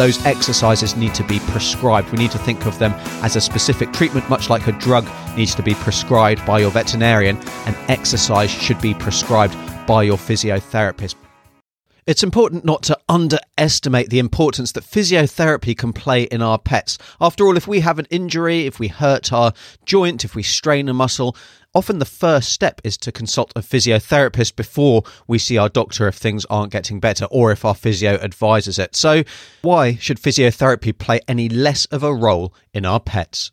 those exercises need to be prescribed. We need to think of them as a specific treatment, much like a drug needs to be prescribed by your veterinarian, and exercise should be prescribed by your physiotherapist. It's important not to underestimate the importance that physiotherapy can play in our pets. After all, if we have an injury, if we hurt our joint, if we strain a muscle, often the first step is to consult a physiotherapist before we see our doctor if things aren't getting better or if our physio advises it. So, why should physiotherapy play any less of a role in our pets?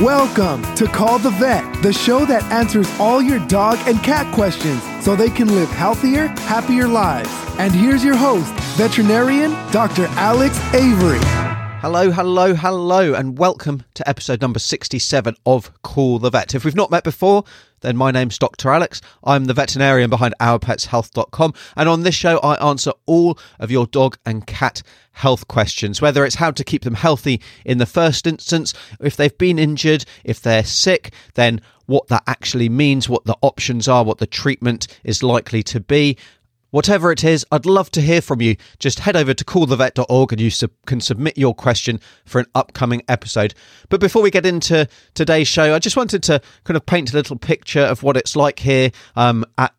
Welcome to Call the Vet, the show that answers all your dog and cat questions so they can live healthier, happier lives. And here's your host, veterinarian Dr. Alex Avery. Hello, hello, hello, and welcome to episode number 67 of Call the Vet. If we've not met before, then my name's Dr. Alex. I'm the veterinarian behind ourpetshealth.com. And on this show, I answer all of your dog and cat health questions, whether it's how to keep them healthy in the first instance, if they've been injured, if they're sick, then what that actually means, what the options are, what the treatment is likely to be. Whatever it is, I'd love to hear from you. Just head over to callthevet.org and you sub- can submit your question for an upcoming episode. But before we get into today's show, I just wanted to kind of paint a little picture of what it's like here um, at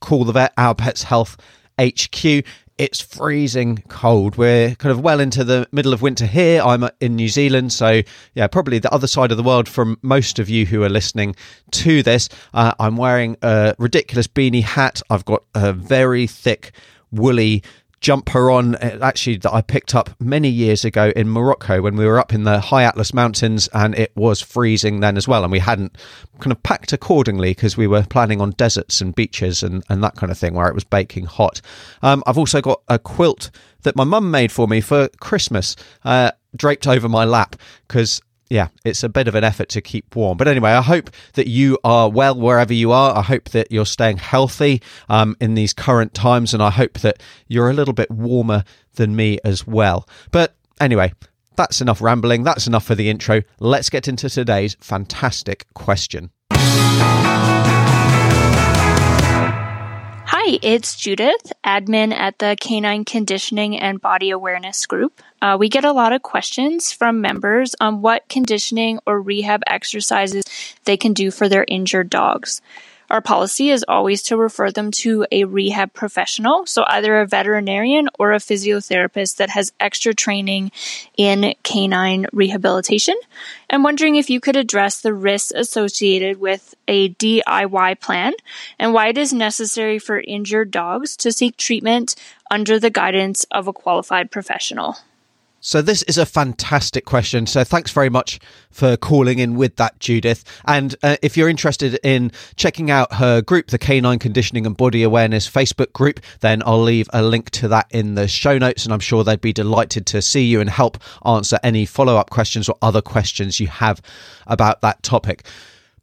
Call the Vet, Our Pets Health HQ it's freezing cold. We're kind of well into the middle of winter here. I'm in New Zealand, so yeah, probably the other side of the world from most of you who are listening to this. Uh, I'm wearing a ridiculous beanie hat. I've got a very thick, woolly jumper on uh, actually that I picked up many years ago in Morocco when we were up in the high Atlas Mountains and it was freezing then as well and we hadn't kind of packed accordingly because we were planning on deserts and beaches and, and that kind of thing where it was baking hot. Um, I've also got a quilt that my mum made for me for Christmas uh, draped over my lap because yeah, it's a bit of an effort to keep warm. But anyway, I hope that you are well wherever you are. I hope that you're staying healthy um, in these current times, and I hope that you're a little bit warmer than me as well. But anyway, that's enough rambling. That's enough for the intro. Let's get into today's fantastic question. Hi, it's Judith, admin at the Canine Conditioning and Body Awareness Group. Uh, we get a lot of questions from members on what conditioning or rehab exercises they can do for their injured dogs. Our policy is always to refer them to a rehab professional, so either a veterinarian or a physiotherapist that has extra training in canine rehabilitation. I'm wondering if you could address the risks associated with a DIY plan and why it is necessary for injured dogs to seek treatment under the guidance of a qualified professional. So this is a fantastic question. So thanks very much for calling in with that, Judith. And uh, if you're interested in checking out her group, the Canine Conditioning and Body Awareness Facebook group, then I'll leave a link to that in the show notes. And I'm sure they'd be delighted to see you and help answer any follow up questions or other questions you have about that topic.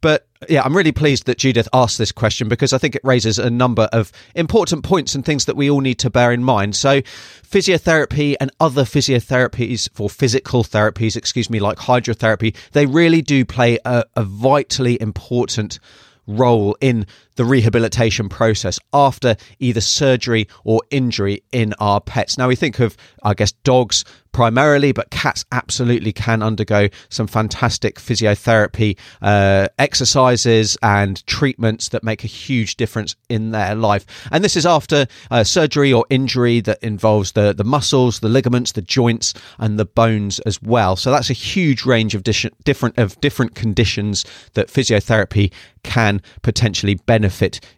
But yeah, I'm really pleased that Judith asked this question because I think it raises a number of important points and things that we all need to bear in mind. So, physiotherapy and other physiotherapies for physical therapies, excuse me, like hydrotherapy, they really do play a, a vitally important role in the rehabilitation process after either surgery or injury in our pets. Now, we think of, I guess, dogs primarily, but cats absolutely can undergo some fantastic physiotherapy uh, exercises and treatments that make a huge difference in their life. And this is after uh, surgery or injury that involves the, the muscles, the ligaments, the joints, and the bones as well. So that's a huge range of di- different of different conditions that physiotherapy can potentially benefit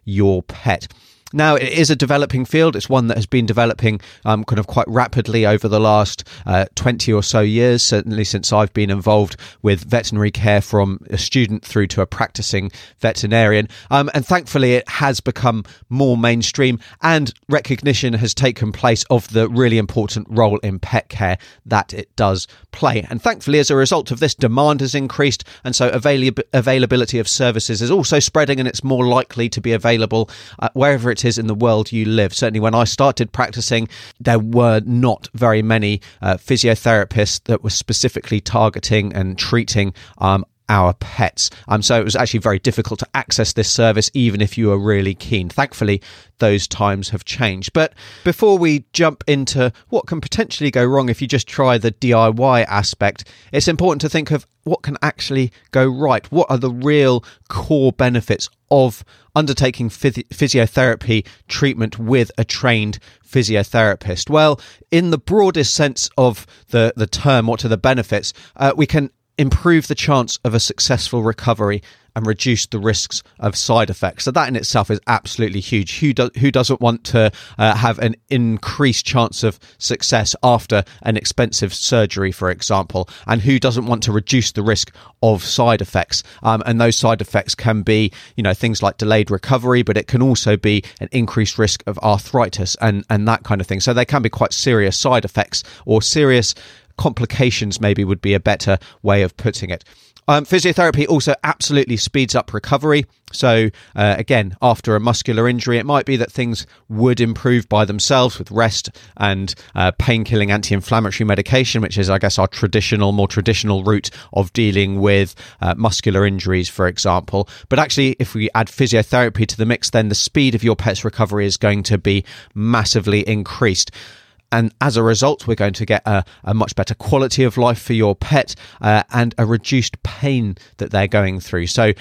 your pet. Now, it is a developing field. It's one that has been developing um, kind of quite rapidly over the last uh, 20 or so years, certainly since I've been involved with veterinary care from a student through to a practicing veterinarian. Um, and thankfully, it has become more mainstream and recognition has taken place of the really important role in pet care that it does play. And thankfully, as a result of this, demand has increased. And so avail- availability of services is also spreading and it's more likely to be available uh, wherever it's in the world you live. Certainly, when I started practicing, there were not very many uh, physiotherapists that were specifically targeting and treating um, our pets. Um, so it was actually very difficult to access this service, even if you were really keen. Thankfully, those times have changed. But before we jump into what can potentially go wrong if you just try the DIY aspect, it's important to think of what can actually go right. What are the real core benefits of undertaking physiotherapy treatment with a trained physiotherapist? Well, in the broadest sense of the, the term, what are the benefits? Uh, we can improve the chance of a successful recovery and reduce the risks of side effects. So that in itself is absolutely huge. Who do, who doesn't want to uh, have an increased chance of success after an expensive surgery, for example, and who doesn't want to reduce the risk of side effects? Um, and those side effects can be, you know, things like delayed recovery, but it can also be an increased risk of arthritis and and that kind of thing. So they can be quite serious side effects or serious complications, maybe would be a better way of putting it. Um, physiotherapy also absolutely speeds up recovery. So, uh, again, after a muscular injury, it might be that things would improve by themselves with rest and uh, pain killing anti inflammatory medication, which is, I guess, our traditional, more traditional route of dealing with uh, muscular injuries, for example. But actually, if we add physiotherapy to the mix, then the speed of your pet's recovery is going to be massively increased and as a result, we're going to get a, a much better quality of life for your pet uh, and a reduced pain that they're going through. So,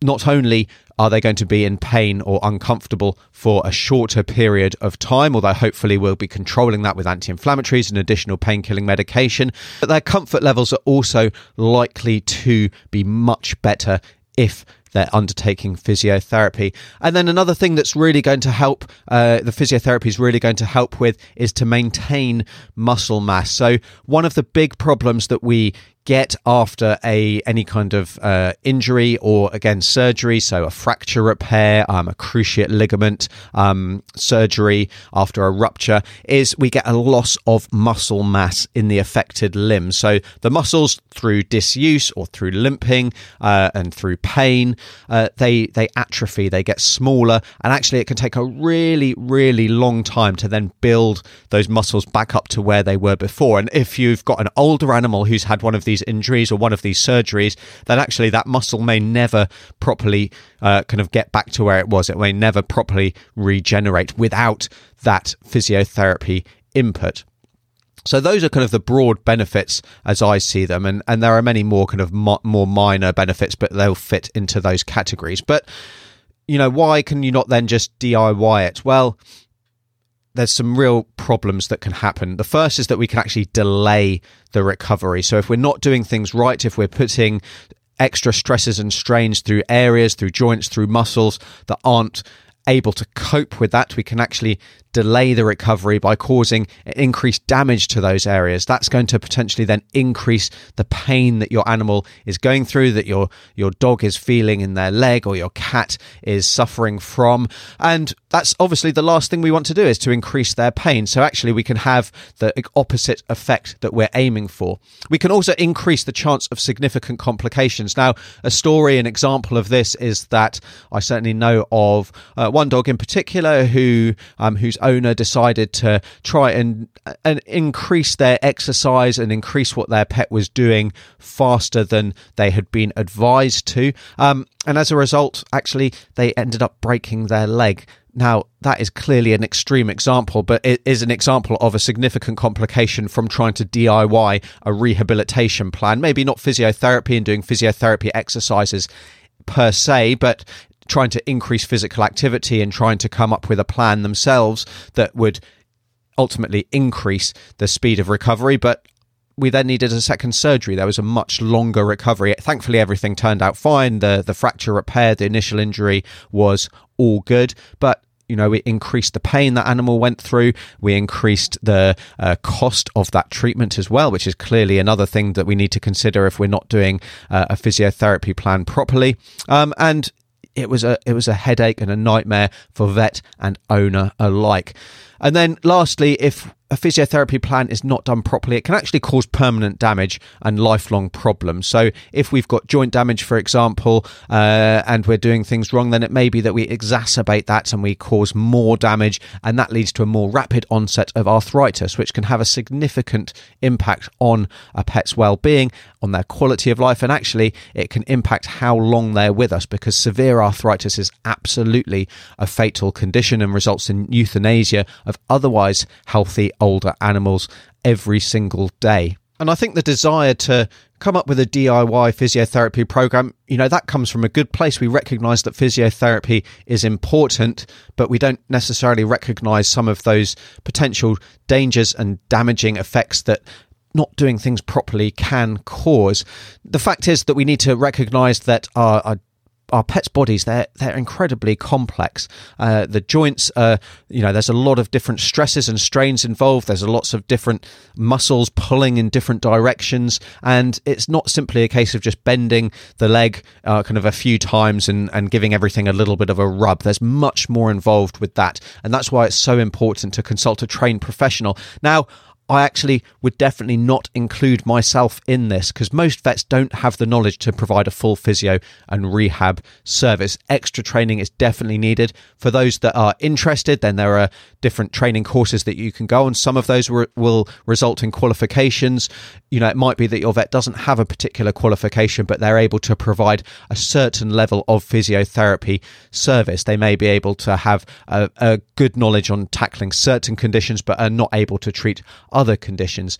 not only are they going to be in pain or uncomfortable for a shorter period of time, although hopefully we'll be controlling that with anti inflammatories and additional pain killing medication, but their comfort levels are also likely to be much better if they're undertaking physiotherapy. And then another thing that's really going to help, uh, the physiotherapy is really going to help with, is to maintain muscle mass. So, one of the big problems that we get after a any kind of uh, injury or again surgery, so a fracture repair, um, a cruciate ligament um, surgery after a rupture, is we get a loss of muscle mass in the affected limb. So the muscles, through disuse or through limping uh, and through pain, uh, they they atrophy, they get smaller, and actually it can take a really really long time to then build those muscles back up to where they were before. And if you've got an older animal who's had one of these injuries or one of these surgeries, then actually that muscle may never properly uh, kind of get back to where it was. It may never properly regenerate without that physiotherapy input. So those are kind of the broad benefits as I see them, and and there are many more kind of mo- more minor benefits, but they'll fit into those categories. But you know, why can you not then just DIY it? Well, there's some real problems that can happen. The first is that we can actually delay the recovery. So if we're not doing things right, if we're putting extra stresses and strains through areas, through joints, through muscles that aren't able to cope with that, we can actually delay the recovery by causing increased damage to those areas. That's going to potentially then increase the pain that your animal is going through, that your your dog is feeling in their leg or your cat is suffering from. And that's obviously the last thing we want to do is to increase their pain. So actually we can have the opposite effect that we're aiming for. We can also increase the chance of significant complications. Now, a story, an example of this is that I certainly know of uh, one dog in particular who um, owner decided to try and and increase their exercise and increase what their pet was doing faster than they had been advised to. Um, and as a result, actually, they ended up breaking their leg. Now, that is clearly an extreme example, but it is an example of a significant complication from trying to DIY a rehabilitation plan. Maybe not physiotherapy and doing physiotherapy exercises per se, but trying to increase physical activity and trying to come up with a plan themselves that would ultimately increase the speed of recovery. But we then needed a second surgery. There was a much longer recovery. Thankfully, everything turned out fine. The the fracture repaired. The initial injury was all good, but you know, we increased the pain that animal went through. We increased the uh, cost of that treatment as well, which is clearly another thing that we need to consider if we're not doing uh, a physiotherapy plan properly. Um, and it was a it was a headache and a nightmare for vet and owner alike. And then lastly, if a physiotherapy plan is not done properly, it can actually cause permanent damage and lifelong problems. So, if we've got joint damage, for example, uh, and we're doing things wrong, then it may be that we exacerbate that and we cause more damage, and that leads to a more rapid onset of arthritis, which can have a significant impact on a pet's well being, on their quality of life, and actually it can impact how long they're with us because severe arthritis is absolutely a fatal condition and results in euthanasia of otherwise healthy older animals every single day. And I think the desire to come up with a DIY physiotherapy program, you know, that comes from a good place. We recognize that physiotherapy is important, but we don't necessarily recognize some of those potential dangers and damaging effects that not doing things properly can cause. The fact is that we need to recognize that our, our our pets' bodies they're they're incredibly complex. Uh, the joints, uh, you know, there's a lot of different stresses and strains involved. There's lots of different muscles pulling in different directions, and it's not simply a case of just bending the leg uh, kind of a few times and and giving everything a little bit of a rub. There's much more involved with that, and that's why it's so important to consult a trained professional. Now. I actually would definitely not include myself in this because most vets don't have the knowledge to provide a full physio and rehab service. Extra training is definitely needed. For those that are interested, then there are different training courses that you can go on. Some of those re- will result in qualifications. You know, it might be that your vet doesn't have a particular qualification, but they're able to provide a certain level of physiotherapy service. They may be able to have a, a good knowledge on tackling certain conditions, but are not able to treat other conditions.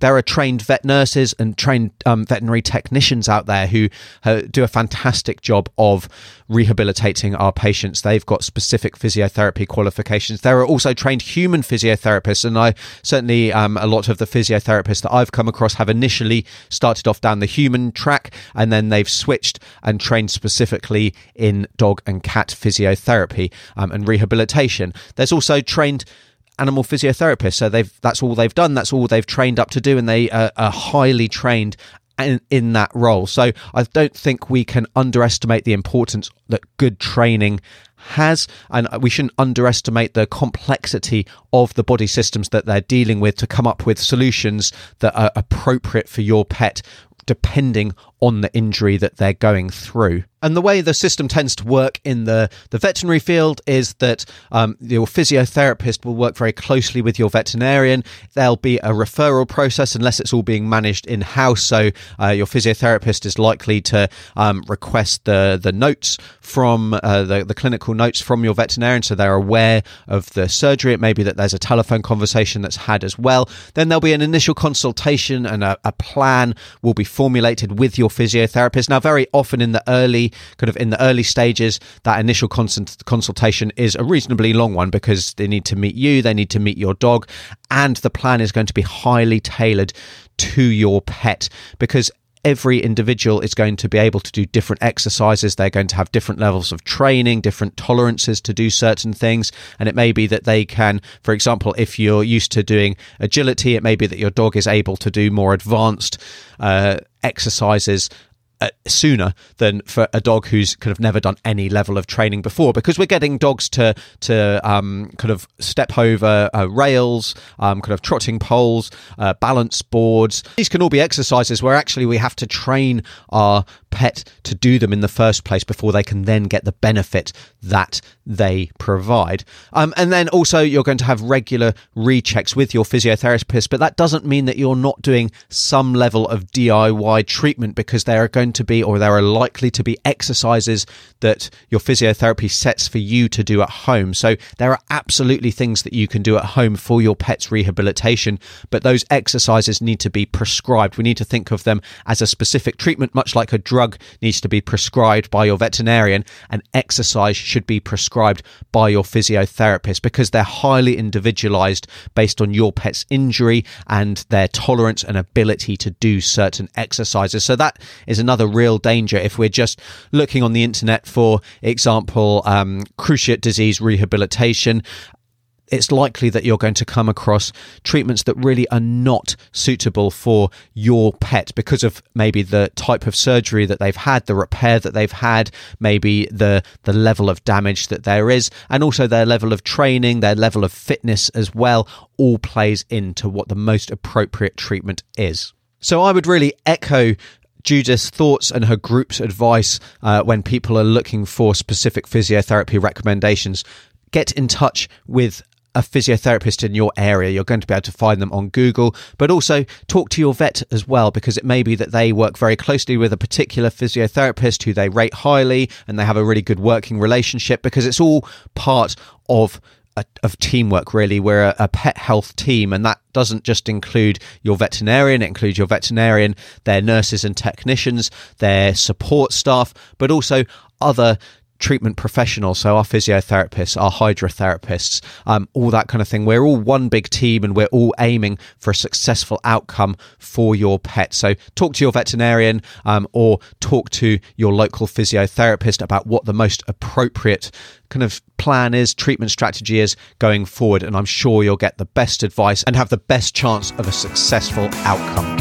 There are trained vet nurses and trained um, veterinary technicians out there who uh, do a fantastic job of rehabilitating our patients. They've got specific physiotherapy qualifications. There are also trained human physiotherapists, and I certainly um, a lot of the physiotherapists that I've come across have initially started off down the human track, and then they've switched and trained specifically in dog and cat physiotherapy um, and rehabilitation. There's also trained animal physiotherapists. So they've that's all they've done. That's all they've trained up to do, and they uh, are highly trained in, in that role. So I don't think we can underestimate the importance that good training has, and we shouldn't underestimate the complexity of the body systems that they're dealing with to come up with solutions that are appropriate for your pet depending on the injury that they're going through. And the way the system tends to work in the, the veterinary field is that um, your physiotherapist will work very closely with your veterinarian. There'll be a referral process unless it's all being managed in house. So uh, your physiotherapist is likely to um, request the, the notes from uh, the, the clinical notes from your veterinarian so they're aware of the surgery. It may be that there's a telephone conversation that's had as well. Then there'll be an initial consultation and a, a plan will be formulated with your physiotherapist. Now, very often in the early kind of in the early stages, that initial consult- consultation is a reasonably long one because they need to meet you, they need to meet your dog, and the plan is going to be highly tailored to your pet because every individual is going to be able to do different exercises. They're going to have different levels of training, different tolerances to do certain things. And it may be that they can, for example, if you're used to doing agility, it may be that your dog is able to do more advanced uh, exercises uh, sooner than for a dog who's kind of never done any level of training before because we're getting dogs to to um, kind of step over uh, rails um, kind of trotting poles uh, balance boards. These can all be exercises where actually we have to train our pet to do them in the first place before they can then get the benefit that they provide. Um, and then also, you're going to have regular rechecks with your physiotherapist, but that doesn't mean that you're not doing some level of DIY treatment because there are going to be, or there are likely to be, exercises that your physiotherapy sets for you to do at home. So there are absolutely things that you can do at home for your pet's rehabilitation, but those exercises need to be prescribed. We need to think of them as a specific treatment, much like a drug needs to be prescribed by your veterinarian, and exercise should be prescribed by your physiotherapist because they're highly individualized based on your pet's injury and their tolerance and ability to do certain exercises. So that is another real danger if we're just looking on the internet for example, um, cruciate disease rehabilitation it's likely that you're going to come across treatments that really are not suitable for your pet because of maybe the type of surgery that they've had, the repair that they've had, maybe the the level of damage that there is, and also their level of training, their level of fitness as well, all plays into what the most appropriate treatment is. So I would really echo Judith's thoughts and her group's advice uh, when people are looking for specific physiotherapy recommendations. Get in touch with a physiotherapist in your area. You're going to be able to find them on Google, but also talk to your vet as well, because it may be that they work very closely with a particular physiotherapist who they rate highly and they have a really good working relationship because it's all part of of teamwork really we're a, a, pet health team and that doesn't just include your veterinarian it includes your veterinarian their nurses and technicians their support staff but also other treatment professionals, so our physiotherapists, our hydrotherapists, um, all that kind of thing. We're all one big team and we're all aiming for a successful outcome for your pet. So talk to your veterinarian um, or talk to your local physiotherapist about what the most appropriate kind of plan is, treatment strategy is going forward. And I'm sure you'll get the best advice and have the best chance of a successful outcome.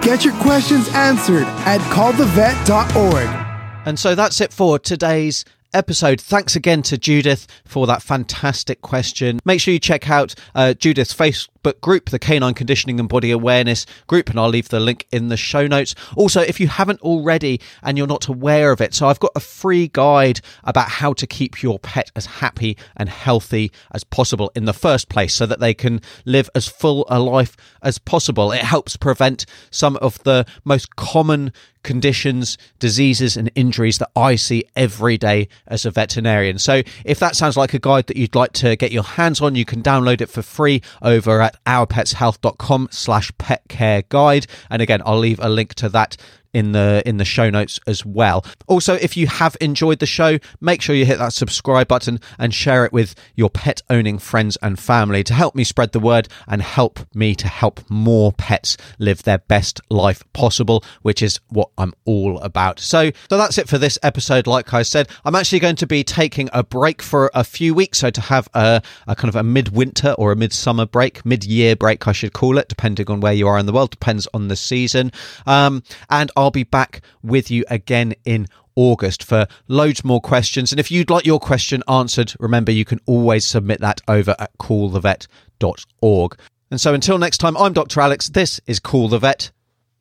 Get your questions answered at callthevet.org. And so that's it for today's episode. Thanks again to Judith for that fantastic question. Make sure you check out uh, Judith's Facebook group, the Canine Conditioning and Body Awareness group, and I'll leave the link in the show notes. Also, if you haven't already and you're not aware of it, so I've got a free guide about how to keep your pet as happy and healthy as possible in the first place so that they can live as full a life as possible. It helps prevent some of the most common conditions, diseases, and injuries that I see every day as a veterinarian. So, if that sounds like a guide that you'd like to get your hands on, you can download it for free over at ourpetshealth.com slash pet care guide. And again, I'll leave a link to that in the in the show notes as well. Also, if you have enjoyed the show, make sure you hit that subscribe button and share it with your pet owning friends and family to help me spread the word and help me to help more pets live their best life possible, which is what I'm all about. So, so that's it for this episode. Like I said, I'm actually going to be taking a break for a few weeks, so to have a, a kind of a midwinter or a midsummer break, mid-year break, I should call it, depending on where you are in the world, depends on the season. Um, and I'll be back with you again in August for loads more questions. And if you'd like your question answered, remember you can always submit that over at callthevet.org. And so until next time, I'm Dr. Alex. This is Call the Vet.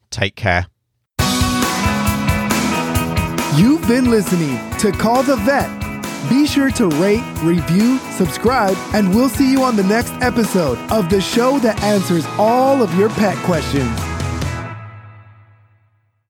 Take care. You've been listening to Call the Vet. Be sure to rate, review, subscribe, and we'll see you on the next episode of the show that answers all of your pet questions.